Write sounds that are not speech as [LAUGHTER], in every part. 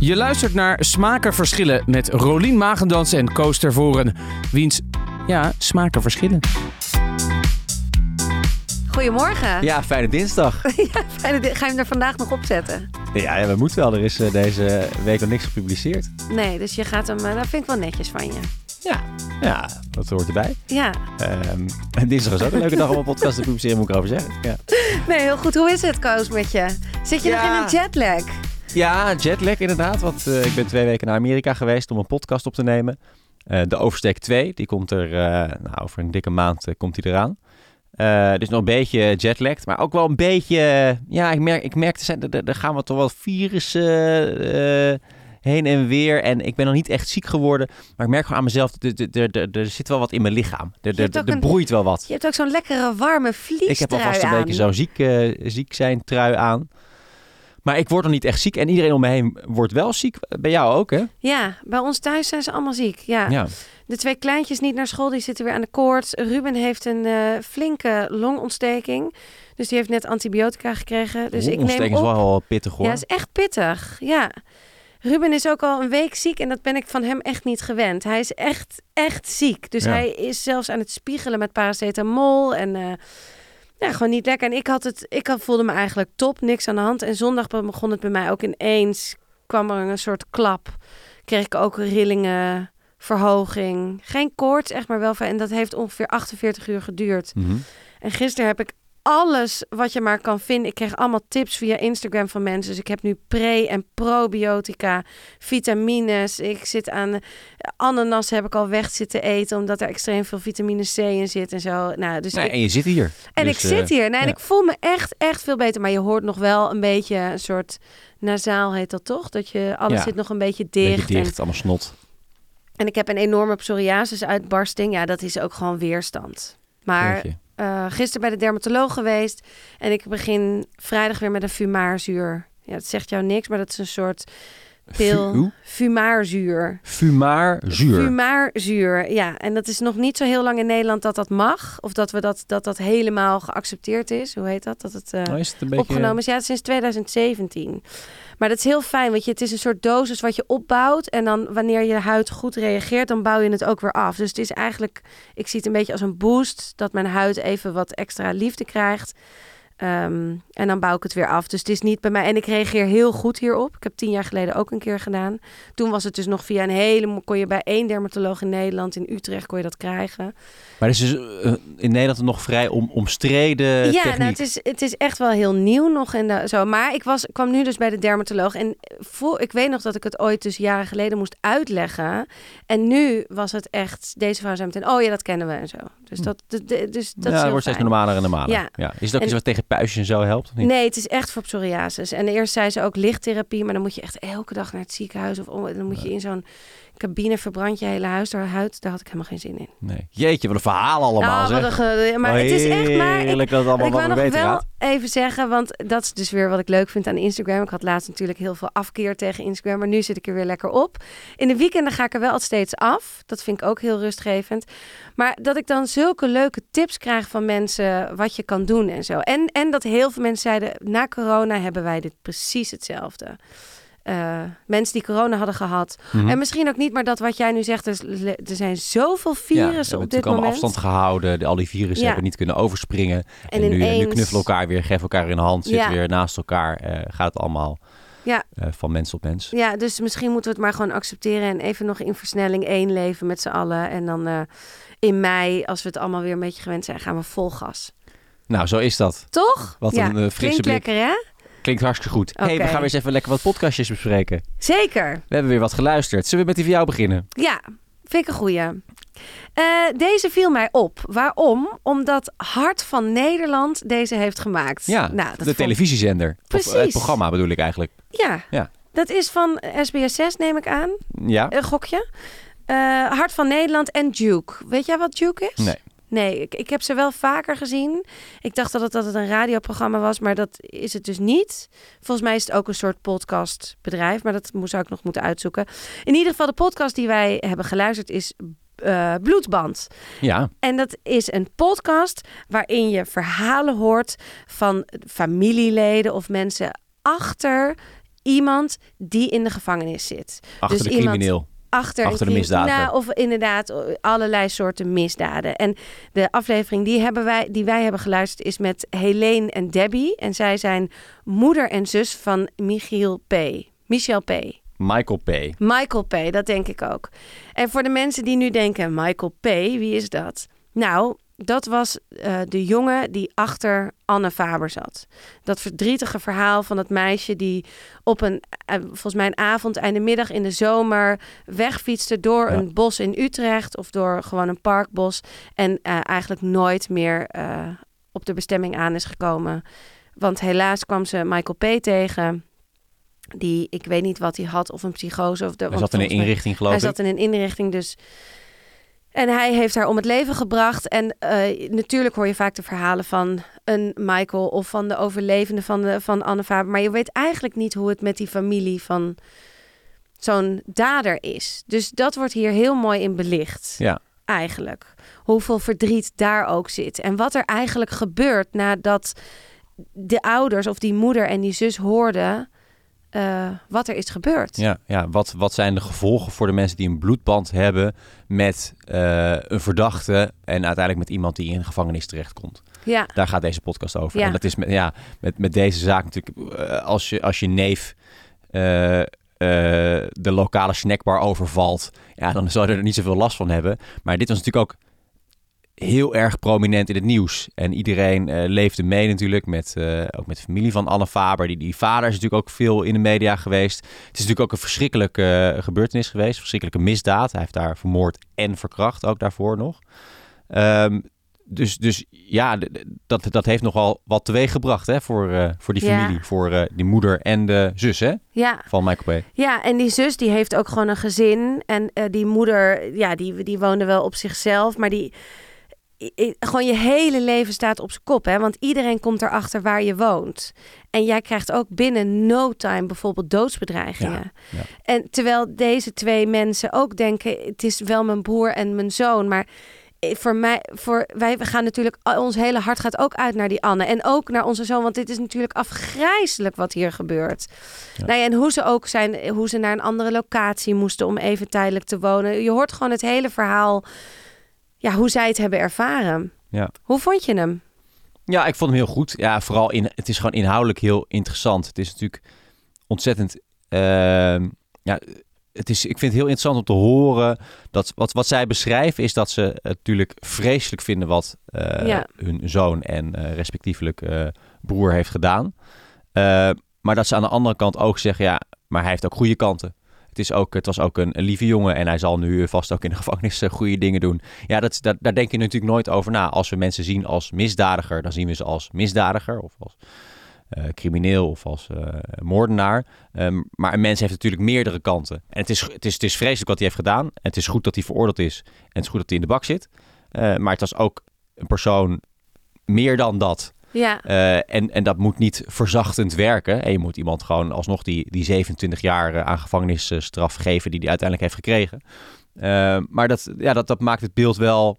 Je luistert naar Smaken Verschillen met Rolien Magendans en Koos Tervoren. Wiens, ja, smaken verschillen. Goedemorgen. Ja, fijne dinsdag. [LAUGHS] Ja, fijne di- Ga je hem er vandaag nog opzetten? Ja, ja we moeten wel. Er is eh, deze week nog niks gepubliceerd. Nee, dus je gaat hem... eh, Dat vind ik wel netjes van je. Ja, ja dat hoort erbij. Ja. Ehm, en dinsdag is ook een leuke dag om een podcast te publiceren, moet ik erover zeggen. Ja, [LAUGHS] Nee, heel goed. Hoe is het, Koos, met je? Zit je Ja. nog in een jetlag? Ja jetlag inderdaad. Want eh, ik ben twee weken naar Amerika geweest om een podcast op te nemen. Eh, de Oversteek 2, die komt er eh, nou, over een dikke maand komt die eraan. Dus nog een beetje jetlagged, maar ook wel een beetje... ja, ik merk, ik merk er, zijn, er, gaan wat toch wel virussen heen en weer. En ik ben nog niet echt ziek geworden. Maar ik merk gewoon aan mezelf, er, zit wel wat in mijn lichaam. Er, broeit wel wat. Je hebt ook zo'n lekkere warme vliestrui Ik heb alvast een beetje zo'n ziek, ziek zijn trui aan. Maar ik word nog niet echt ziek. En iedereen om me heen wordt wel ziek. Bij jou ook, hè? Ja, bij ons thuis zijn ze allemaal ziek. Ja. Ja. De twee kleintjes niet naar school, die zitten weer aan de koorts. Ruben heeft een eh, flinke longontsteking. Dus die heeft net antibiotica gekregen. Dus ik neem Ontsteking is op. wel pittig, hoor. Ja, is echt pittig. Ja. Ruben is ook al een week ziek en dat ben ik van hem echt niet gewend. Hij is echt, echt ziek. Dus Ja. hij is zelfs aan het spiegelen met paracetamol en eh, ja, gewoon niet lekker. En ik had het, ik had, voelde me eigenlijk top, niks aan de hand. En zondag begon het bij mij ook ineens, kwam er een soort klap. Kreeg ik ook rillingen, verhoging. Geen koorts, echt maar wel. En dat heeft ongeveer 48 uur geduurd. Mhm. En gisteren heb ik alles wat je maar kan vinden. Ik kreeg allemaal tips via Instagram van mensen. Dus ik heb nu pre- en probiotica, vitamines. Ik zit aan ananas heb ik al weg zitten eten omdat er extreem veel vitamine C in zit en zo. Nou, dus Nee, ik, en je zit hier. en Dus, ik zit eh, hier. Nee, en ik voel me echt, echt veel beter. Maar je hoort nog wel een beetje een soort nasaal heet dat toch? Dat je alles Ja. zit nog een beetje dicht. Beetje en- dicht, allemaal snot. En ik heb een enorme psoriasis-uitbarsting. Ja, dat is ook gewoon weerstand. Maar Eh gisteren bij de dermatoloog geweest. En ik begin vrijdag weer met een fumaarzuur. Ja, dat zegt jou niks, maar dat is een soort pil. Fu-? Fumaarzuur. Fumaarzuur. Fumaarzuur, ja. En dat is nog niet zo heel lang in Nederland dat dat mag. Of dat we dat, dat, dat helemaal geaccepteerd is. Hoe heet dat? Dat het eh, Oh, is het een beetje... opgenomen is. Ja, het sinds 2017. Maar dat is heel fijn, want je, het is een soort dosis wat je opbouwt. En dan wanneer je huid goed reageert, dan bouw je het ook weer af. Dus het is eigenlijk, ik zie het een beetje als een boost. Dat mijn huid even wat extra liefde krijgt. Ehm, en dan bouw ik het weer af. Dus het is niet bij mij. En ik reageer heel goed hierop. Ik heb tien jaar geleden ook een keer gedaan. Toen was het dus nog via een hele. kon je bij één dermatoloog in Nederland, in Utrecht, kon je dat krijgen. Maar het is dus eh, in Nederland nog vrij om, omstreden ja, techniek. nou, het, is, het is echt wel heel nieuw nog. En de, zo. Maar ik was, kwam nu dus bij de dermatoloog. En voor, ik weet nog dat ik het ooit dus jaren geleden moest uitleggen. En nu was het echt, deze vrouw zei meteen, oh ja, dat kennen we en zo. Dus dat, de- de- dus dat ja, wordt steeds normaler en normaler. Ja. Ja. Is het ook En- iets wat tegen puistjes en zo helpt? Of niet? Nee, het is echt voor psoriasis. En eerst zei ze ook lichttherapie, maar dan moet je echt elke dag naar het ziekenhuis. Of dan moet je in zo'n cabine verbrand je hele huis door huid. Daar had ik helemaal geen zin in. Nee. Jeetje, wat een verhaal allemaal, Nou, wat zeg. ge- maar het is echt maar. Ik, dat allemaal ik nog beter wel gaat. even zeggen, want dat is dus weer wat ik leuk vind aan Instagram. Ik had laatst natuurlijk heel veel afkeer tegen Instagram, maar nu zit ik er weer lekker op. In de weekenden ga ik er wel altijd steeds af. Dat vind ik ook heel rustgevend. Maar dat ik dan zulke leuke tips krijg van mensen wat je kan doen en zo. En, en dat heel veel mensen zeiden, na corona hebben wij dit precies hetzelfde. Eh, mensen die corona hadden gehad. Mhm. En misschien ook niet, maar dat wat jij nu zegt, er, er zijn zoveel Ja, virussen hebben op dit natuurlijk allemaal moment. afstand gehouden. De- Al die virussen Ja. hebben niet kunnen overspringen. En En, nu, nu ineens- knuffelen elkaar weer, geven elkaar in de hand, zitten Ja. weer naast elkaar. eh, gaat het allemaal Ja. eh, van mens op mens. Ja, dus misschien moeten we het maar gewoon accepteren en even nog in versnelling één leven met z'n allen. En dan eh, in mei, als we het allemaal weer een beetje gewend zijn, gaan we vol gas. Nou, zo is dat. Toch? Wat ja. een eh, frisse Klinkt blik. lekker, hè? Klinkt hartstikke goed. hey, we gaan weer eens even lekker wat podcastjes bespreken. Zeker. We hebben weer wat geluisterd. Zullen we met die van jou beginnen? Ja, vind ik een goeie. Eh, deze viel mij op. Waarom? Omdat Hart van Nederland deze heeft gemaakt. Ja, nou, dat de vond- televisiezender. Of, Precies. eh, het programma bedoel ik eigenlijk. Ja. Ja. dat is van SBS6, neem ik aan. Ja? Een gokje. Eh, Hart van Nederland en Duke. Weet jij wat Duke is? Nee. Nee, ik, ik heb ze wel vaker gezien. Ik dacht dat het, dat het een radioprogramma was, maar dat is het dus niet. Volgens mij is het ook een soort podcastbedrijf, maar dat zou ik nog moeten uitzoeken. In ieder geval, de podcast die wij hebben geluisterd is eh, Bloedband. Ja. En dat is een podcast waarin je verhalen hoort van familieleden of mensen achter iemand die in de gevangenis zit. Achter dus de iemand- crimineel. Achter, de misdadiger. Nou, of inderdaad allerlei soorten misdaden. En de aflevering die, hebben wij, die wij hebben geluisterd is met Helene en Debbie. En zij zijn moeder en zus van Michiel P. Michel P. Michael P. Michael P., dat denk ik ook. En voor de mensen die nu denken, Michael P., wie is dat? Nou, dat was eh, de jongen die achter Anne Faber zat. Dat verdrietige verhaal van het meisje die op een, eh, volgens mij een avond, einde middag in de zomer, wegfietste door Ja. een bos in Utrecht of door gewoon een parkbos. En eh, eigenlijk nooit meer op de bestemming aan is gekomen. Want helaas kwam ze Michael P. tegen. Die, ik weet niet wat hij had, of een psychose. Of de, Hij zat in een inrichting, geloof hij ik. zat in een inrichting, dus. En hij heeft haar om het leven gebracht. En eh, natuurlijk hoor je vaak de verhalen van een Michael of van de overlevende van, de, van Anne Faber. Maar je weet eigenlijk niet hoe het met die familie van zo'n dader is. Dus dat wordt hier heel mooi in belicht. Ja. Eigenlijk. Hoeveel verdriet daar ook zit. En wat er eigenlijk gebeurt nadat de ouders of die moeder en die zus hoorden eh, wat er is gebeurd. Ja, ja wat, wat zijn de gevolgen voor de mensen die een bloedband hebben met eh, een verdachte en uiteindelijk met iemand die in de gevangenis terechtkomt? ja. Daar gaat deze podcast over. Ja. En dat is met, ja, met, met deze zaak natuurlijk, eh, als, je, als je neef de lokale snackbar overvalt, ja, dan zou je er niet zoveel last van hebben. Maar dit was natuurlijk ook heel erg prominent in het nieuws. En iedereen eh, leefde mee natuurlijk, met, eh, ook met de familie van Anne Faber. Die, die vader is natuurlijk ook veel in de media geweest. Het is natuurlijk ook een verschrikkelijke eh, gebeurtenis geweest, verschrikkelijke misdaad. Hij heeft daar vermoord en verkracht, ook daarvoor nog. Ehm, dus, dus ja, dat, dat heeft nogal wat teweeg gebracht hè, voor, voor die Ja. familie. Voor die moeder en de zus hè, ja. van Michael P. Ja, en die zus die heeft ook gewoon een gezin. En die moeder, ja, die, die woonde wel op zichzelf. Maar die, gewoon je hele leven staat op zijn kop. Hè? Want iedereen komt erachter waar je woont. En jij krijgt ook binnen no time bijvoorbeeld doodsbedreigingen. Ja, ja. En terwijl deze twee mensen ook denken, het is wel mijn broer en mijn zoon. Maar eh, voor mij, voor, wij we gaan natuurlijk, ons hele hart gaat ook uit naar die Anne. En ook naar onze zoon, want dit is natuurlijk afgrijzelijk wat hier gebeurt. Ja. Nou ja, en hoe ze ook zijn, hoe ze naar een andere locatie moesten om even tijdelijk te wonen. Je hoort gewoon het hele verhaal, ja, hoe zij het hebben ervaren. Ja. Hoe vond je hem? Ja, ik vond hem heel goed. Ja, vooral in, het is gewoon inhoudelijk heel interessant. Het is natuurlijk ontzettend. ehm, ja, het is, ik vind het heel interessant om te horen dat wat, wat zij beschrijven is dat ze het natuurlijk vreselijk vinden wat eh, Ja. hun zoon en eh, respectievelijk eh, broer heeft gedaan. Eh, maar dat ze aan de andere kant ook zeggen, ja, maar hij heeft ook goede kanten. Het, is ook, het was ook een, lieve jongen en hij zal nu vast ook in de [LAUGHS] gevangenis eh, goede dingen doen. Ja, dat, dat, daar denk je natuurlijk nooit over na. Als we mensen zien als misdadiger, dan zien we ze als misdadiger of als eh, crimineel of als eh, moordenaar. Ehm, maar een mens heeft natuurlijk meerdere kanten. En het is, het, is, het is vreselijk wat hij heeft gedaan. Het is goed dat hij veroordeeld is. En het is goed dat hij in de bak zit. Maar het was ook een persoon meer dan dat. Ja, Eh, en, en dat moet niet verzachtend werken. En je moet iemand gewoon alsnog die, die 27 jaar eh, aan gevangenisstraf geven die hij uiteindelijk heeft gekregen. Eh, maar dat, ja, dat, dat maakt het beeld wel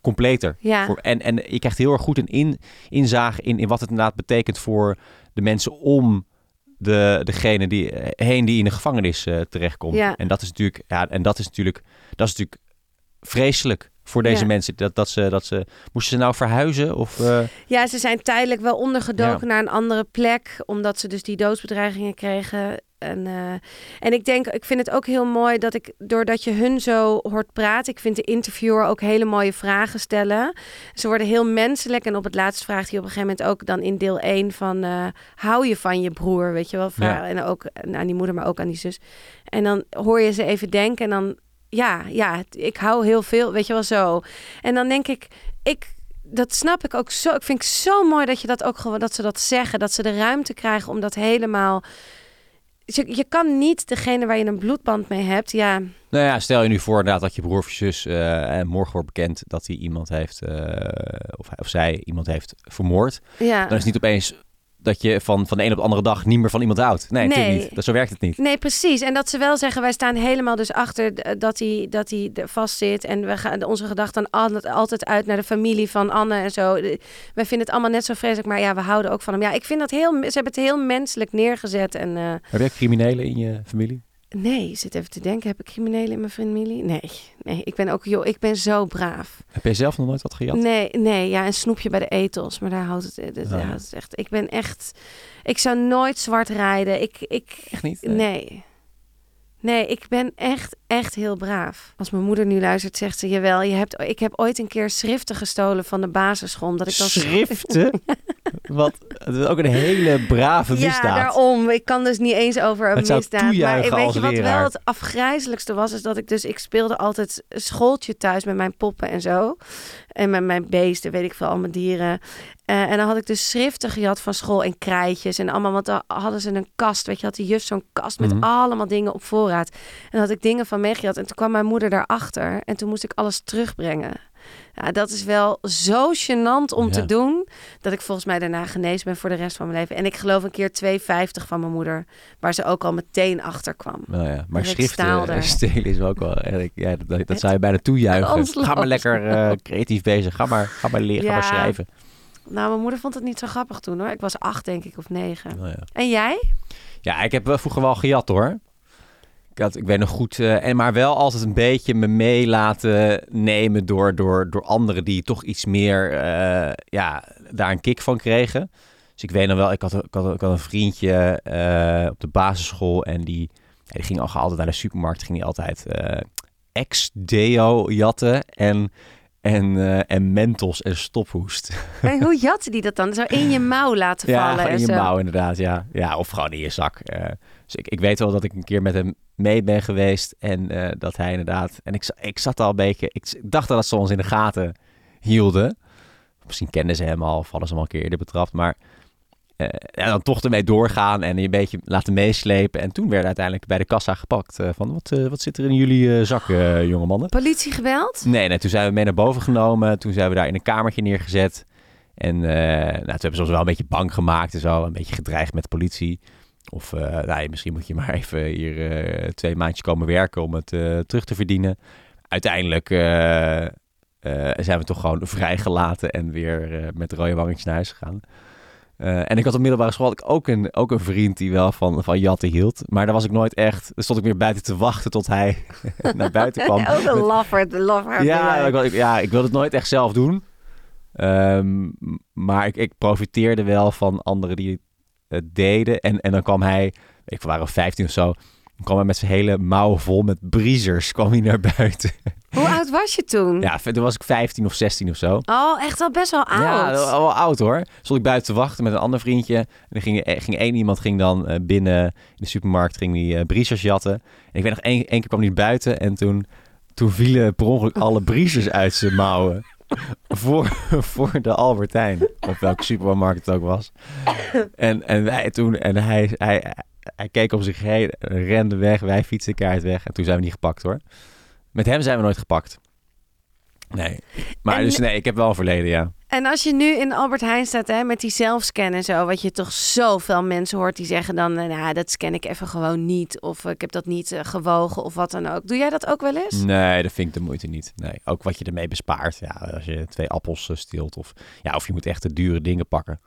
completer. ja. Voor, en, en je krijgt heel erg goed een in, inzage in, in wat het inderdaad betekent voor de mensen om de, degene die, heen die in de gevangenis eh, terechtkomt. Ja. En dat is natuurlijk, ja, en dat is natuurlijk, dat is natuurlijk vreselijk voor deze Ja. mensen. Dat, dat ze, dat ze, moesten ze nou verhuizen? Of, eh, Ja, ze zijn tijdelijk wel ondergedoken Ja. naar een andere plek, omdat ze dus die doodsbedreigingen kregen. En, eh, en ik denk, ik vind het ook heel mooi dat ik, doordat je hun zo hoort praten, ik vind de interviewer ook hele mooie vragen stellen. Ze worden heel menselijk en op het laatst vraagt hij op een gegeven moment ook dan in deel 1 van, eh, hou je van je broer, weet je wel? Vraag- Ja. En ook aan die moeder, maar ook aan die zus. En dan hoor je ze even denken en dan, ja, ja, ik hou heel veel, weet je wel zo. En dan denk ik, ik, dat snap ik ook zo. Ik vind het zo mooi dat je dat ook gewoon dat ze dat zeggen, dat ze de ruimte krijgen om dat helemaal. Je, je kan niet degene waar je een bloedband mee hebt, ja, Nou ja, stel je nu voor inderdaad dat je broer of je zus eh, en morgen wordt bekend dat hij iemand heeft, eh, of hij of zij iemand heeft vermoord. ja, Dan is het niet opeens dat je van, van de een op de andere dag niet meer van iemand houdt. Nee, Nee. natuurlijk niet. Dat, zo werkt het niet. Nee, precies. En dat ze wel zeggen, wij staan helemaal dus achter d- dat hij, dat hij er vast zit. En we gaan onze gedachten altijd, altijd uit naar de familie van Anne en zo. Wij vinden het allemaal net zo vreselijk, maar ja, we houden ook van hem. Ja, ik vind dat heel, ze hebben het heel menselijk neergezet. En eh, Heb je criminelen in je familie? Nee, zit even te denken, heb ik criminelen in mijn familie? Nee, nee, ik ben ook, joh, ik ben zo braaf. Heb je zelf nog nooit wat gejat? Nee, nee, ja, een snoepje bij de etels, maar daar houdt het, dat, daar ja. houdt het echt. Ik ben echt, ik zou nooit zwart rijden. Ik, ik, Echt niet? Nee. Nee, ik ben echt, echt heel braaf. Als mijn moeder nu luistert, zegt ze... Jawel, je hebt, ik heb ooit een keer schriften gestolen van de basisschool. Omdat ik dan Schriften? [LAUGHS] Wat? Het is ook een hele brave Ja, misdaad. daarom. Ik kan dus niet eens over een Het zou misdaad. Maar weet je wat wel het afgrijzelijkste was? Is dat ik dus... Ik speelde altijd schooltje thuis met mijn poppen en zo. En met mijn beesten, weet ik veel, al mijn dieren. Eh, en dan had ik dus schriften gehad van school en krijtjes en allemaal. Want dan hadden ze een kast, weet je, had die juf zo'n kast met Mhm. allemaal dingen op voorraad. En dan had ik dingen van meegehad. En toen kwam mijn moeder daarachter en toen moest ik alles terugbrengen. Ja, dat is wel zo gênant om Ja. te doen, dat ik volgens mij daarna genezen ben voor de rest van mijn leven. En ik geloof een keer 2,50 van mijn moeder, waar ze ook al meteen achter kwam. Nou ja, maar schriften staalde. eh, stelen is ook wel... eigenlijk- Ja, dat, dat zou je bijna toejuichen. Ga maar lekker eh, [LAUGHS] creatief bezig. Ga maar, ga maar leren, ga maar Ja. schrijven. Nou, mijn moeder vond het niet zo grappig toen hoor. Ik was acht, denk ik, of negen. Nou ja. En jij? Ja, ik heb vroeger wel gejat hoor. Ik, had, ik weet nog goed, eh, en maar wel altijd een beetje me mee laten nemen door, door, door anderen die toch iets meer eh, ja, daar een kick van kregen. Dus ik weet nog wel, ik had, ik had, ik had een vriendje eh, op de basisschool en die, ja, die ging al altijd naar de supermarkt, ging die altijd ex-deo jatten en, en, en mentos en stophoest. En hoe jatte die dat dan? Zo in je mouw laten Ja, vallen en in je zo. mouw inderdaad, ja. ja. Of gewoon in je zak. dus ik, ik weet wel dat ik een keer met hem mee ben geweest en eh, dat hij inderdaad... En ik, ik zat al een beetje... Ik dacht dat ze ons in de gaten hielden. Misschien kenden ze hem al of hadden ze hem al een keer eerder betrapt, maar... eh, ja, dan toch ermee doorgaan en je een beetje laten meeslepen. En toen werd uiteindelijk bij de kassa gepakt. eh, van, wat, wat zit er in jullie zak, eh, jonge mannen? Politie geweld? Nee, nee, toen zijn we mee naar boven genomen. Toen zijn we daar in een kamertje neergezet. En nou, toen hebben ze ons wel een beetje bang gemaakt en zo. Een beetje gedreigd met politie. Of eh, nou, misschien moet je maar [LAUGHS] even hier eh, twee maandjes komen werken om het eh, terug te verdienen. Uiteindelijk zijn we toch gewoon [LAUGHS] vrijgelaten en weer met rode wangetjes naar huis gegaan. En ik had op middelbare school had ik ook een, ook een vriend die wel van, van jatten hield. Maar daar was ik nooit echt... Daar stond ik weer buiten te wachten tot hij [LAUGHS] naar buiten kwam. Ook een lafferd. ja, ik, ja, ik wil het nooit echt zelf doen. Ehm, maar ik, ik profiteerde wel van anderen die het deden. En, en dan kwam hij, ik waren 15 of zo, dan kwam hij met zijn hele mouw vol met briezers kwam hij naar buiten. Hoe oud was je toen? Ja, toen was ik 15 of 16 of zo. Oh, echt al best wel oud. Ja, wel oud hoor. Stond ik buiten te wachten met een ander vriendje. En er ging, eh, ging één iemand ging dan eh, binnen in de supermarkt ging die eh briezers jatten. En ik weet nog één, één keer kwam hij buiten en toen, toen vielen per ongeluk alle briezers uit zijn mouwen. [LAUGHS] voor, voor de Albertijn. Of welke supermarkt het ook was. En, en wij toen, en hij, hij, hij keek om zich heen, rende weg, wij fietsen kaart weg. En toen zijn we niet gepakt hoor. Met hem zijn we nooit gepakt. Nee. Maar En- dus nee, ik heb wel een verleden, ja. En als je nu in Albert Heijn staat hè, met die zelfscan en zo, wat je toch zoveel mensen hoort die zeggen dan, eh, nou, dat scan ik even gewoon niet. Of ik heb dat niet eh, gewogen of wat dan ook. Doe jij dat ook wel eens? Nee, dat vind ik de moeite niet. Nee, ook wat je ermee bespaart. Ja, als je twee appels steelt of, ja, of je moet echt de dure dingen pakken.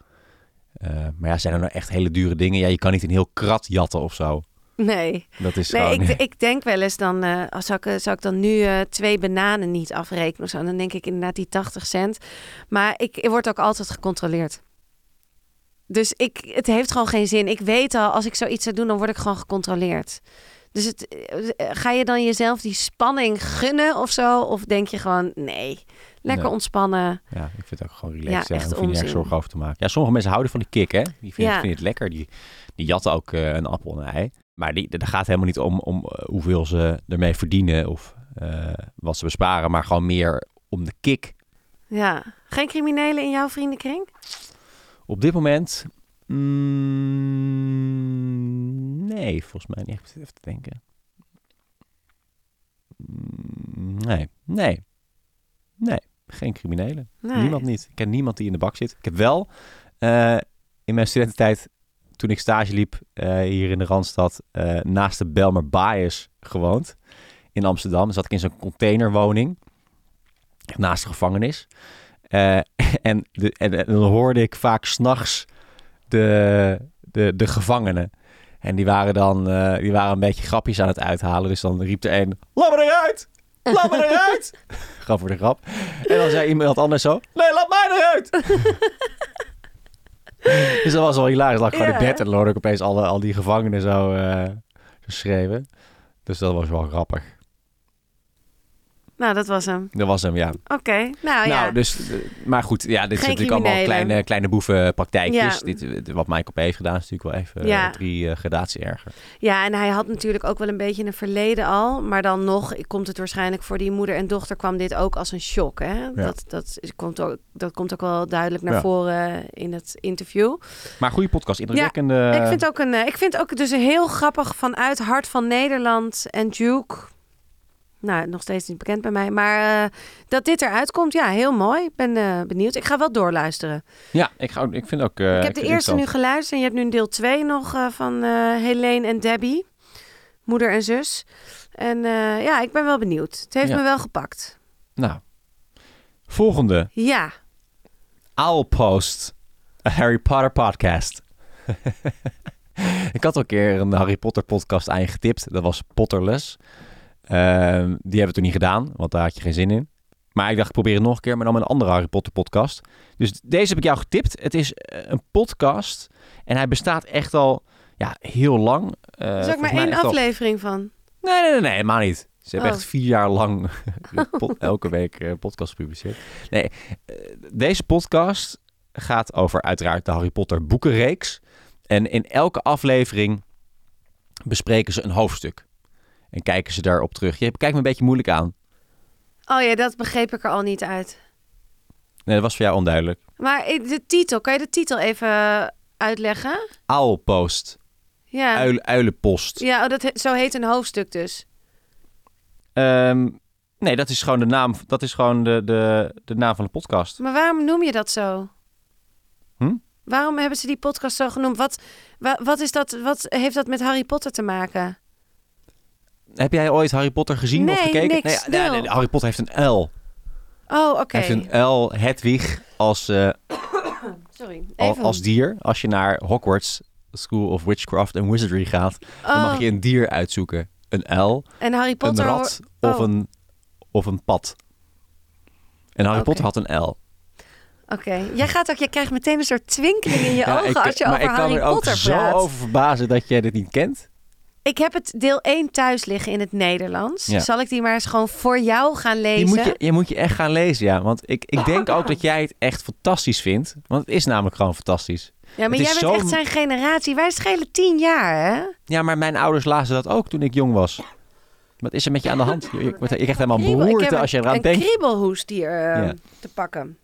Maar ja, zijn er nou echt hele dure dingen? Ja, je kan niet een heel krat jatten of zo. Nee. Dat is Nee, gewoon... ik, ik denk wel eens dan, eh als zou, ik, eh, zou ik dan nu eh, twee bananen niet afrekenen of zo, dan denk ik inderdaad die 80 cent. Maar ik, ik word ook altijd gecontroleerd. Dus ik, het heeft gewoon geen zin. Ik weet al, als ik zoiets zou doen, dan word ik gewoon gecontroleerd. Dus het, ga je dan jezelf die spanning gunnen of zo? Of denk je gewoon, nee, lekker Nee. ontspannen. Ja, ik vind het ook gewoon Ja, relaxed. Ja, echt echt hoef je onzin. zorgen over te maken. Ja, sommige mensen houden van die kick, hè. Die vinden, Ja. vinden het lekker. Die, die jatten ook een appel en een ei. Maar die, daar gaat helemaal niet om, om eh, hoeveel ze ermee verdienen of eh, wat ze besparen. Maar gewoon meer om de kick. Ja. Geen criminelen in jouw vriendenkring? Op dit moment... mm, nee, volgens mij niet echt even te denken. Mm, nee, nee. Nee, geen criminelen. Nee. Niemand niet. Ik ken niemand die in de bak zit. Ik heb wel... eh, in mijn studententijd, toen ik stage liep eh, hier in de Randstad, eh, naast de Belmer Baaiers gewoond. In Amsterdam. Dan zat ik in zo'n containerwoning. Naast de gevangenis. Eh, [LAUGHS] en, de, en, en dan hoorde ik vaak s'nachts de, de, de gevangenen. En die waren dan die waren een beetje grapjes aan het uithalen. Dus dan riep er een, laat me eruit! Laat me eruit! [LAUGHS] grap voor de grap. En dan zei iemand anders zo, nee, laat mij eruit! [LAUGHS] [LAUGHS] dus dat was wel hilarisch. Lag ik gewoon in bed en dan hoorde ik opeens alle, al die gevangenen zo, eh, zo schreeuwen. Dus dat was wel grappig. Nou, dat was hem. Dat was hem, ja. Oké, nou nou, ja. dus, eh, maar goed, ja, dit zijn natuurlijk allemaal kleine, kleine boevenpraktijkjes. Ja. Dit, eh, wat Michael P. heeft gedaan is natuurlijk wel even Ja. eh, drie eh, gradatie erger. Ja, en hij had natuurlijk ook wel een beetje een verleden al. Maar dan nog komt het waarschijnlijk voor die moeder en dochter kwam dit ook als een shock. Hè? Dat, dat, is- komt ook, dat komt ook wel duidelijk naar Ja. voren in het interview. Maar goede podcast, indrukwekkende... ik, vind ook een, ik vind ook dus heel grappig vanuit Hart van Nederland en Duke. Nou, nog steeds niet bekend bij mij. Maar eh, dat dit eruit komt, ja, heel mooi. Ik ben eh, benieuwd. Ik ga wel doorluisteren. Ja, ik, ga, ook- ik vind ook... eh, ik heb de eerste nu geluisterd. En je hebt nu een deel 2 nog van Helene en Debbie. Moeder en zus. En ja, ik ben wel benieuwd. Het heeft Ja. me wel gepakt. Nou, volgende. Ja. Owlpost, a Harry Potter podcast. [LAUGHS] ik had al een keer een Harry Potter podcast aan je getipt. Dat was Potterless. Ehm, die hebben we toen niet gedaan, want daar had je geen zin in. Maar ik dacht, ik probeer het nog een keer, maar dan met een andere Harry Potter podcast. Dus deze heb ik jou getipt. Het is eh, een podcast en hij bestaat echt al ja, heel lang. Eh, Er is ook volgens maar één al- aflevering van. Nee, nee, nee, nee, helemaal niet. Ze hebben Oh. echt vier jaar lang [LAUGHS] [LAUGHS] elke week eh, podcast gepubliceerd. Nee, deze podcast gaat over uiteraard de Harry Potter boekenreeks. En in elke aflevering bespreken ze een hoofdstuk. En kijken ze daarop terug. Je kijkt me een beetje moeilijk aan. Oh ja, dat begreep ik er al niet uit. Nee, dat was voor jou onduidelijk. Maar de titel, kan je de titel even uitleggen? Owlpost. Ja. Uil, uilenpost. Ja, oh, dat he- zo heet een hoofdstuk dus. Ehm, nee, dat is gewoon de naam, dat is gewoon de, de, de naam van de podcast. Maar waarom noem je dat zo? Hm? Waarom hebben ze die podcast zo genoemd? Wat, wa- wat, is dat, wat heeft dat met Harry Potter te maken? Heb jij ooit Harry Potter gezien of gekeken? niks, nee, nul. nee, nee, Harry Potter heeft een L. Oh, oké. Hij heeft een L, Hedwig, als, eh, [COUGHS] Sorry. Even. als dier. Als je naar Hogwarts School of Witchcraft and Wizardry gaat, dan Oh, mag je een dier uitzoeken. Een L, En Harry een Potter... rat of, oh. een, of een pad. En Harry. Potter had een L. Oké. Jij gaat ook... Je krijgt meteen een soort twinkeling in je Ja, ogen ik, als je maar over ik kan Harry er ook Potter zo praat. over verbazen dat jij dit niet kent. Ik heb het deel 1 thuis liggen in het Nederlands. Ja. Zal ik die maar eens gewoon voor jou gaan Je lezen? moet je, je moet je echt gaan lezen, ja. Want ik, ik denk ook dat jij het echt fantastisch vindt. Want het is namelijk gewoon fantastisch. ja, maar het jij bent zo- echt zijn generatie. Wij schelen tien jaar, hè? Ja, maar mijn ouders lazen dat ook toen ik jong was. Wat is er met je aan de hand? Je, je, je krijgt helemaal beroerte als je een, eraan een denkt. kriebelhoest hier eh, Ja. te pakken.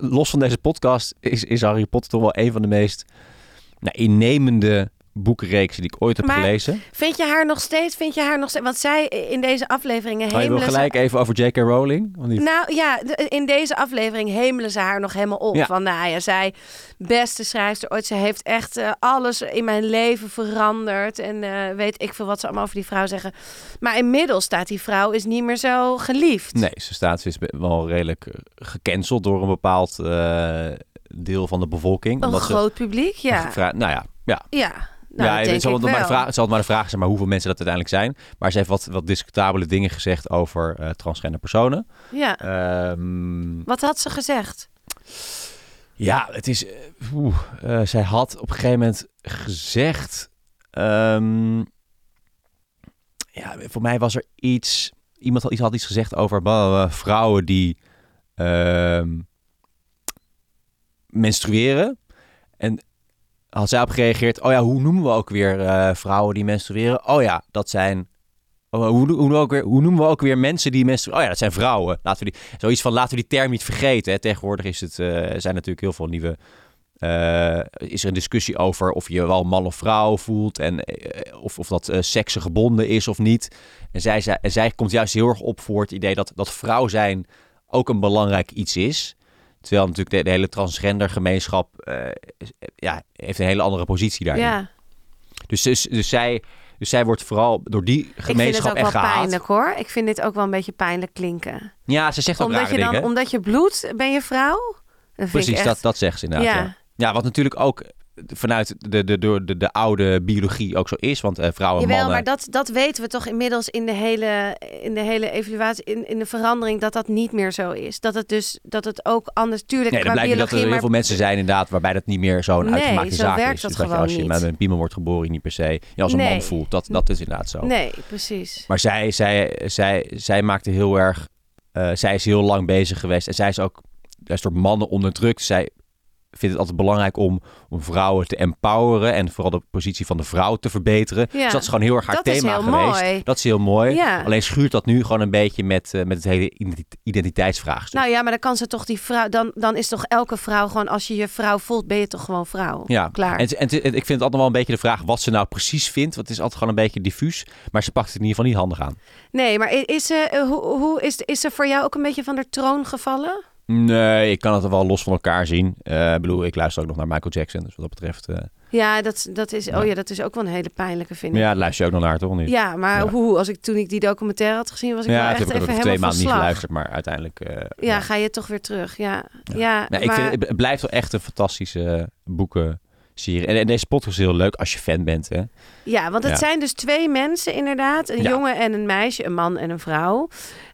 Los van deze podcast is, is Harry Potter toch wel een van de meest nou, innemende boekenreeksen die ik ooit heb Maar- gelezen. Vind je haar nog steeds? Vind je haar nog steeds? Want zij in deze afleveringen Oh, je wil hemelen ze- gelijk even over J.K. Rowling? Want die, Nou ja, in deze aflevering hemelen ze haar nog helemaal op. Ja. Van nou ja, zij, beste schrijfster ooit. Ze heeft echt eh, alles in mijn leven veranderd. En eh, weet ik veel wat ze allemaal over die vrouw zeggen. Maar inmiddels staat die vrouw is niet meer zo geliefd. nee, ze staat ze is wel redelijk eh, gecanceld door een bepaald deel van de bevolking. Een omdat ze groot publiek, ja. nou ja, ja. Ja, nou, ja, het zal ik maar de vraag, het zal maar de vraag zijn maar hoeveel mensen dat uiteindelijk zijn. Maar ze heeft wat, wat discutabele dingen gezegd over eh, transgender personen. Ja. Ehm, Wat had ze gezegd? Ja, het is. eh, oeh, eh, zij had op een gegeven moment gezegd. ehm, ja, voor mij was er iets. Iemand had iets, had iets gezegd over vrouwen die ehm, menstrueren. En had zij op gereageerd. Oh ja, hoe noemen we ook weer eh, vrouwen die menstrueren? Oh ja, dat zijn. Oh, hoe, hoe, noemen we ook weer, hoe noemen we ook weer mensen die menstrueren? Oh ja, dat zijn vrouwen. Laten we die, zoiets van laten we die term niet vergeten. Tegenwoordig is het, eh, zijn natuurlijk heel veel nieuwe. eh, is er een discussie over of je wel man of vrouw voelt en of, of dat eh seksen gebonden is of niet. En zij, zij, zij komt juist heel erg op voor het idee dat, dat vrouw zijn ook een belangrijk iets is. Terwijl natuurlijk de, de hele transgender gemeenschap eh, is- ja, heeft een hele andere positie daarin. Ja, Dus, dus, dus, zij, dus zij wordt vooral door die ik vind het gemeenschap ook echt wel pijnlijk hoor. Ik vind dit ook wel een beetje pijnlijk klinken. Ja, ze zegt ook Omdat rare je, dan, dingen. omdat je bloedt, ben je vrouw? Dat Precies, echt... dat, dat zegt ze inderdaad. Ja. Ja. Ja. wat natuurlijk ook vanuit de, de, de, de, de oude biologie ook zo is. Want eh, vrouwen en Jawel, mannen... maar dat, dat weten we toch inmiddels in de hele, in de hele evaluatie, in, in de verandering, dat dat niet meer zo is. Dat het dus, dat het ook anders, tuurlijk, Nee, dan blijkt je dat er heel veel mensen zijn inderdaad waarbij dat niet meer zo'n Nee, uitgemaakte zo zaak werkt is. dat Dus dat je als je niet. met een piemel wordt geboren, je niet per se je als een Nee. man voelt. Dat, dat is inderdaad zo. Nee, precies. Maar zij, zij, zij, zij maakte heel erg... eh, zij is heel lang bezig geweest. En zij is ook juist door mannen onderdrukt. Zij vindt het altijd belangrijk om, om vrouwen te empoweren. En vooral de positie van de vrouw te verbeteren. Ja. Dus dat is gewoon heel erg haar Dat is thema heel geweest. mooi. Dat is heel mooi. Ja. Alleen schuurt dat nu gewoon een beetje met, eh, met het hele identi- identiteitsvraagstuk. Nou ja, maar dan kan ze toch die vrouw, dan, dan is toch elke vrouw gewoon, als je je vrouw voelt, ben je toch gewoon vrouw. Ja, Klaar. En, en ik vind het altijd wel een beetje de vraag wat ze nou precies vindt. Want het is altijd gewoon een beetje diffuus. Maar ze pakt het in ieder geval niet handig aan. Nee, maar is ze, eh, hoe, hoe is, is ze voor jou ook een beetje van de troon gevallen? Nee, ik kan het wel los van elkaar zien. Eh, ik bedoel, ik luister ook nog naar Michael Jackson. Dus wat dat betreft... eh, Ja, dat, dat is, Ja. oh ja, dat is ook wel een hele pijnlijke, vind ik. ja, luister je ook nog naar, toch? Niet? Ja, maar Ja. hoe, als ik toen ik die documentaire had gezien, was ik wel ja, echt heb ik even twee helemaal van maanden niet geluisterd. Maar uiteindelijk... eh, Ja, ga je toch weer terug. Ja, ja. Nee, ik maar, vind, het blijft wel echt een fantastische boekenserie. En, en deze podcast is heel leuk als je fan bent. Hè? ja, want het Ja. zijn dus twee mensen inderdaad. Een Ja. jongen en een meisje, een man en een vrouw.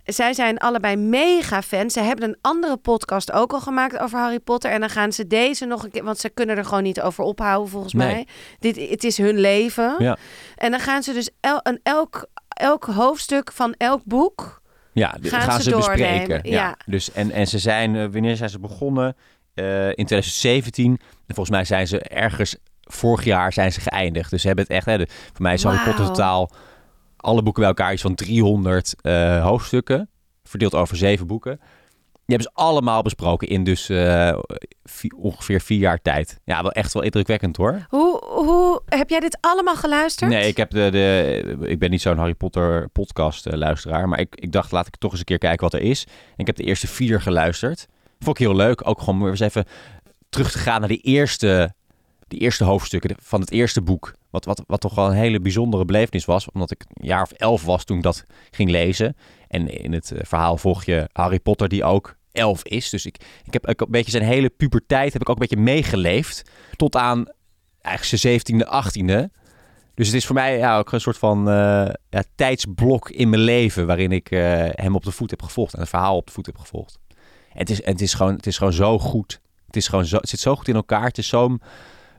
Zij zijn allebei mega fans. Ze hebben een andere podcast ook al gemaakt over Harry Potter. En dan gaan ze deze nog een keer... Want ze kunnen er gewoon niet over ophouden, volgens Nee. mij. Dit, het is hun leven. Ja. En dan gaan ze dus el, een, elk, elk hoofdstuk van elk boek... Ja, Gaan gaan, ze bespreken. ja. Ja. Dus, en, en ze zijn, eh, wanneer zijn ze begonnen? Eh, in 2017. En volgens mij zijn ze ergens vorig jaar zijn ze geëindigd. Dus ze hebben het echt, hè, de, voor mij is Harry. Potter totaal, alle boeken bij elkaar is van 300 eh, hoofdstukken. Verdeeld over zeven boeken. Die hebben ze allemaal besproken in dus eh, ongeveer vier jaar tijd. Ja, wel echt wel indrukwekkend hoor. Hoe, hoe heb jij dit allemaal geluisterd? Nee, ik, heb de, de, ik ben niet zo'n Harry Potter podcast eh, luisteraar. Maar ik, ik dacht, laat ik toch eens een keer kijken wat er is. En ik heb de eerste vier geluisterd. Vond ik heel leuk. Ook gewoon weer eens even terug te gaan naar die eerste, die eerste hoofdstukken van het eerste boek. Wat, wat, wat toch wel een hele bijzondere belevenis was. Omdat ik een jaar of elf was toen ik dat ging lezen. En in het eh, verhaal volg je Harry Potter die ook elf is. Dus ik, ik heb ook een beetje zijn hele puberteit heb ik ook een beetje meegeleefd. Tot aan eigenlijk zijn zeventiende, achttiende. Dus het is voor mij ja, ook een soort van eh, ja, tijdsblok in mijn leven waarin ik eh, hem op de voet heb gevolgd en het verhaal op de voet heb gevolgd. En het is, het is, gewoon, het is gewoon zo goed. Het, is gewoon zo, het zit zo goed in elkaar. Het is zo'n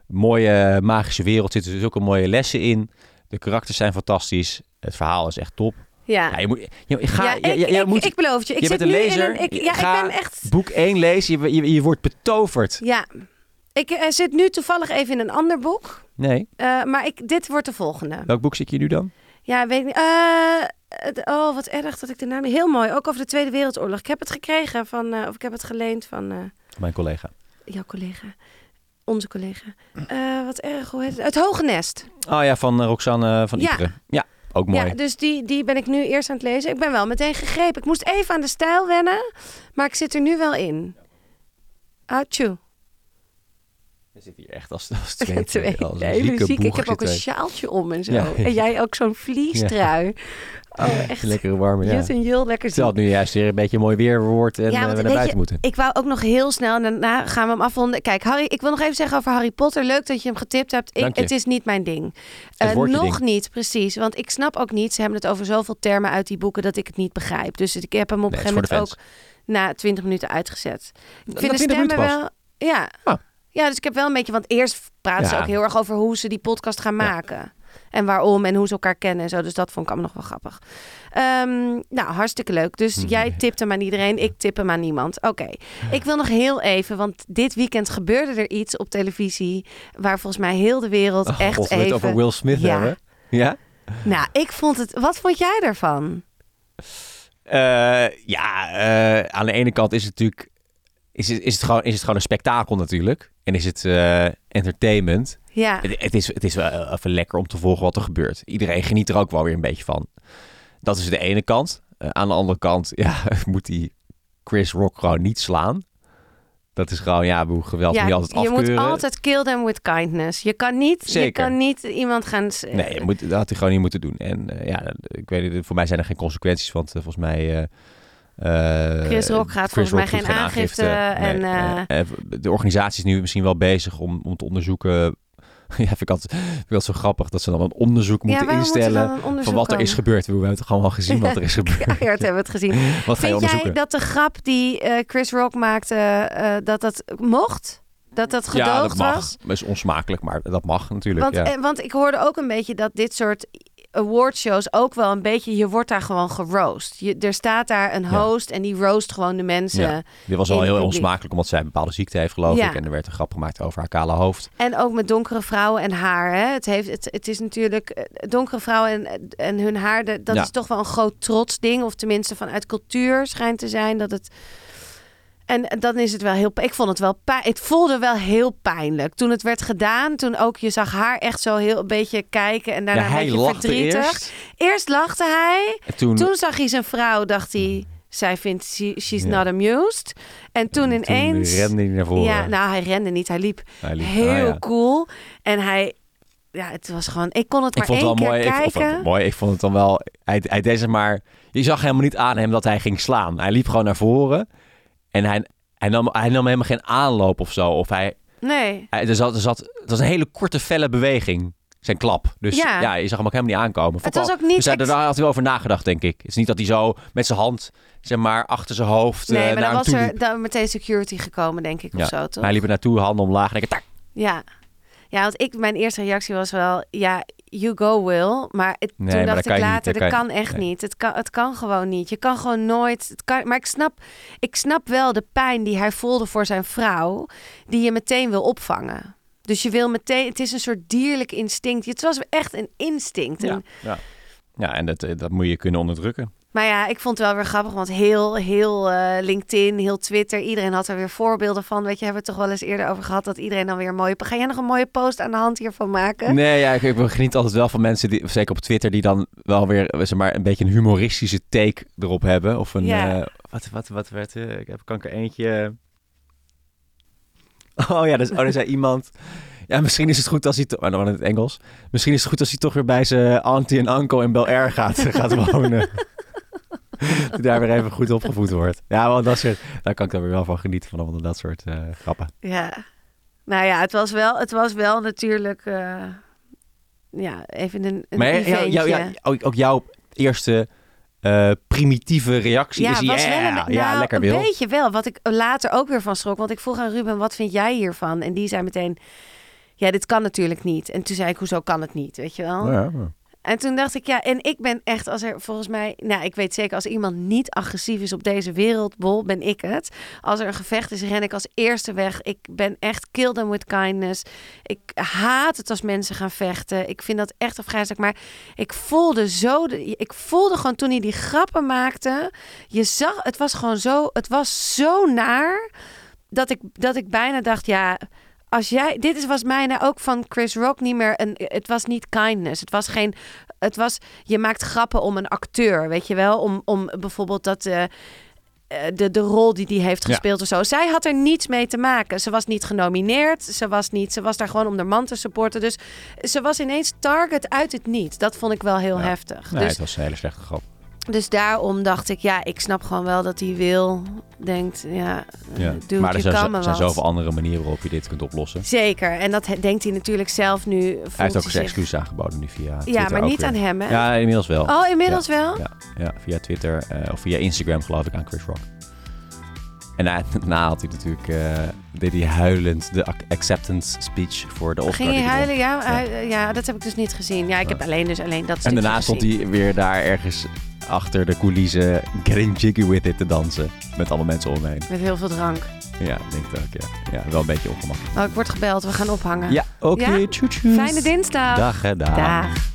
mooie magische wereld. Er zitten zulke mooie lessen in. De karakters zijn fantastisch. Het verhaal is echt top. Ja. Ja, je moet, je, ga, Ja, ik, je- je moet ik beloof het je. Ik je zit bent een nu lezer. een... Ik, ja, Ga- ik ben echt... boek 1 lezen. Je, je, wordt betoverd. Ja. Ik eh, zit nu toevallig even in een ander boek. Nee. Eh, maar ik, dit wordt de volgende. Welk boek zit je nu dan? Ja, weet ik niet. Eh, oh, wat erg dat ik de naam. Heel mooi. Ook over de Tweede Wereldoorlog. Ik heb het gekregen van... eh, of ik heb het geleend van eh, Mijn collega. Jouw collega. Onze collega. Eh, wat erg. Hoe heet het? Het Hoge Nest. Oh ja, van eh, Roxanne van Ja. Iperen. Ja, ook mooi. Ja, dus die, die ben ik nu eerst aan het lezen. Ik ben wel meteen gegrepen. Ik moest even aan de stijl wennen. Maar ik zit er nu wel in. Atjoe. Zitten hier echt als, als [LAUGHS] twee. Twee. als een zieke ziek. Ik heb ook een sjaaltje om en zo. Ja. En jij ook zo'n vliestrui. Oh, wij. echt. Lekkere warme, ja. Jut en Jul, lekker Terwijl zien. het nu juist weer een beetje mooi weer wordt en Ja, eh, we naar buiten je, moeten. Ik wou ook nog heel snel, en daarna gaan we hem afronden. Kijk, Harry, ik wil nog even zeggen over Harry Potter. Leuk dat je hem getipt hebt. Ik, het is niet mijn ding. Eh, nog ding. niet, precies. Want ik snap ook niet, ze hebben het over zoveel termen uit die boeken dat ik het niet begrijp. Dus ik heb hem op een Nee, gegeven moment ook na 20 minuten uitgezet. Ik vind de 20 stemmen wel. Ja. Ah. Ja, dus ik heb wel een beetje, want eerst praten ze ook heel erg over hoe ze die podcast gaan maken. En waarom en hoe ze elkaar kennen en zo. Dus dat vond ik allemaal nog wel grappig. Ehm, nou, hartstikke leuk. Dus Mhm. jij tipt hem aan iedereen, ik tip hem aan niemand. Oké, ik wil nog heel even, want dit weekend gebeurde er iets op televisie... waar volgens mij heel de wereld Oh, echt we het even... over Will Smith Ja. hebben. Ja? Nou, ik vond het... Wat vond jij daarvan? Eh, ja, eh, aan de ene kant is het natuurlijk... Is het, is, het gewoon, is het gewoon een spektakel natuurlijk. En is het eh, entertainment. Ja, Het, het, is, het is wel even lekker om te volgen wat er gebeurt. Iedereen geniet er ook wel weer een beetje van. Dat is de ene kant. Eh, aan de andere kant [LAUGHS] ja, moet die Chris Rock gewoon niet slaan. Dat is gewoon, ja, hoe geweld moet je altijd je afkeuren. moet altijd kill them with kindness. Je kan niet, je kan niet iemand gaan... Nee, je moet, dat had hij gewoon niet moeten doen. En eh, ja, ik weet niet, voor mij zijn er geen consequenties, want eh, volgens mij... eh, Chris Rock gaat volgens mij geen aangifte en, eh, eh, de organisatie is nu misschien wel bezig om, om te onderzoeken... Ja, vind ik, altijd, vind ik altijd zo grappig dat ze dan een onderzoek moeten instellen onderzoek van wat er is gebeurd. We hebben het gewoon al gezien wat er is [LAUGHS] gebeurd. Ja, hebben we het gezien. [LAUGHS] Wat Vind jij dat de grap die Chris Rock maakte, dat dat mocht? Dat dat gedoogd ja, dat mag. was? Dat is onsmakelijk, maar dat mag natuurlijk. Want, ja. eh, want ik hoorde ook een beetje dat dit soort awardshows ook wel een beetje... Je wordt daar gewoon geroost. Je, er staat daar een Ja. host en die roost gewoon de mensen. Ja. Dit was al heel onsmakelijk, omdat zij een bepaalde ziekte heeft, geloof Ja. ik. En er werd een grap gemaakt over haar kale hoofd. En ook met donkere vrouwen en haar. Hè? Het, heeft, het, het is natuurlijk eh, donkere vrouwen en, en hun haar. de- Dat Ja. is toch wel een groot trots ding. Of tenminste vanuit cultuur schijnt te zijn dat het. En dan is het wel heel. Ik vond het wel. pijn- Het voelde wel heel pijnlijk toen het werd gedaan. Toen ook je zag haar echt zo heel een beetje kijken en daarna ja, een hij beetje lachte verdrietig. eerst. Eerst lachte hij. En toen, Toen zag hij zijn vrouw. Dacht hij. Zij vindt she- she's Ja. not amused. En toen ineens. rende hij naar voren. ja, nou hij rende niet. Hij liep Hij liep- heel ah, ja. cool. En hij, ja, het was gewoon, ik kon het Ik maar vond het één wel keer mooi. Ik, kijken. vond het mooi. Ik vond het dan wel. Hij, hij deed zeg maar. Je zag helemaal niet aan hem dat hij ging slaan. Hij liep gewoon naar voren. En hij, hij, nam, hij nam helemaal geen aanloop of zo. Of hij, Nee, hij- er, zat, er zat. Het was een hele korte, felle beweging. Zijn klap. Dus Ja. ja, je zag hem ook helemaal niet aankomen. Het was ook niet. Dus hij, daar had hij wel over nagedacht, denk ik. Het is niet dat hij zo met zijn hand, zeg maar, achter zijn hoofd nee, eh, maar naar dan was er dan meteen security gekomen, denk ik, Ja. of zo, toch? Hij liep er naartoe, handen omlaag. En ik tak. Ja. Ja, want ik, mijn eerste reactie was wel, ja, you go Will. Maar het, Nee, toen maar dacht ik niet, later, dat kan echt nee. niet. Het kan, het kan gewoon niet. Je kan gewoon nooit... Het kan, maar ik snap, ik snap wel de pijn die hij voelde voor zijn vrouw, die je meteen wil opvangen. Dus je wil meteen, het is een soort dierlijk instinct. Het was echt een instinct. Ja, En- ja. ja, en dat, eh, dat moet je kunnen onderdrukken. Maar ja, ik vond het wel weer grappig, want heel, heel eh, LinkedIn, heel Twitter, iedereen had er weer voorbeelden van. Weet je, hebben we het toch wel eens eerder over gehad dat iedereen dan weer een mooie. Ga jij nog een mooie post aan de hand hiervan maken? Nee, ja, ik, ik geniet altijd wel van mensen, die, zeker op Twitter, die dan wel weer zeg maar, een beetje een humoristische take erop hebben. Of een, Ja. eh, wat, wat, wat werd, eh, ik heb, kan ik er eentje... [LAUGHS] Oh ja, dus, oh, er zei iemand... Ja, misschien is het goed als hij... Oh, dan in het Engels. Misschien is het goed als hij toch weer bij zijn auntie en uncle in Bel Air gaat, [LAUGHS] gaat wonen. [LAUGHS] dat hij daar weer even goed opgevoed wordt. Ja, want dat soort, daar kan ik dan weer wel van genieten, van allemaal dat soort eh, grappen. Ja. Nou ja, het was wel, het was wel natuurlijk, eh, ja, even een, een Maar jou- jou- ook, ook jouw eerste eh, primitieve reactie Ja, is was ja, wel een, ja, nou, lekker een wil. beetje wel. Wat ik later ook weer van schrok. Want ik vroeg aan Ruben, wat vind jij hiervan? En die zei meteen, ja, dit kan natuurlijk niet. En toen zei ik, hoezo kan het niet? Weet je wel? Ja, En toen dacht ik, ja, en ik ben echt, als er volgens mij, nou, ik weet zeker, als iemand niet agressief is op deze wereldbol, ben ik het. Als er een gevecht is, ren ik als eerste weg. Ik ben echt kill them with kindness. Ik haat het als mensen gaan vechten. Ik vind dat echt afgrijzelijk. Maar ik voelde zo, ik voelde gewoon toen hij die grappen maakte, je zag, het was gewoon zo, het was zo naar dat ik, dat ik bijna dacht, ja. Als jij, dit is, was mij nou ook van Chris Rock niet meer een. Het was niet kindness. Het was geen. Het was. Je maakt grappen om een acteur, weet je wel? Om, om bijvoorbeeld dat. eh, eh, de, de rol die die heeft Ja. gespeeld of zo. Zij had er niets mee te maken. Ze was niet genomineerd. Ze was, niet, ze was daar gewoon om de man te supporten. Dus ze was ineens target uit het niet. Dat vond ik wel heel Ja. heftig. Nee, dus, het was een hele slechte grap. Dus daarom dacht ik, ja, ik snap gewoon wel dat hij wil. Denkt, ja, Ja. doe maar er je zijn, me zijn zoveel andere manieren waarop je dit kunt oplossen. Zeker. En dat denkt hij natuurlijk zelf nu. Hij heeft ook zich- zijn excuus aangeboden nu via Ja, Twitter maar ook niet weer. aan hem, hè? Ja, inmiddels wel. Oh, inmiddels wel? Ja, ja, via Twitter eh, of via Instagram geloof ik aan Chris Rock. En [LAUGHS] na, na had hij natuurlijk, eh, deed hij huilend de ac- acceptance speech voor de Oscar. Ging hij huilen? Ja, hij- ja, dat heb ik dus niet gezien. Ja, ik heb alleen dus alleen dat En daarna stond hij weer daar ergens achter de coulissen getting jiggy with it te dansen. Met allemaal mensen om hem heen. Met heel veel drank. Ja, ik denk dat ook, ja. Ja, wel een beetje ongemakkelijk. Oh, ik word gebeld. We gaan ophangen. Ja, oké. Ja? tjoe, tjoe. Fijne dinsdag. Dag, hè, dag. Dag.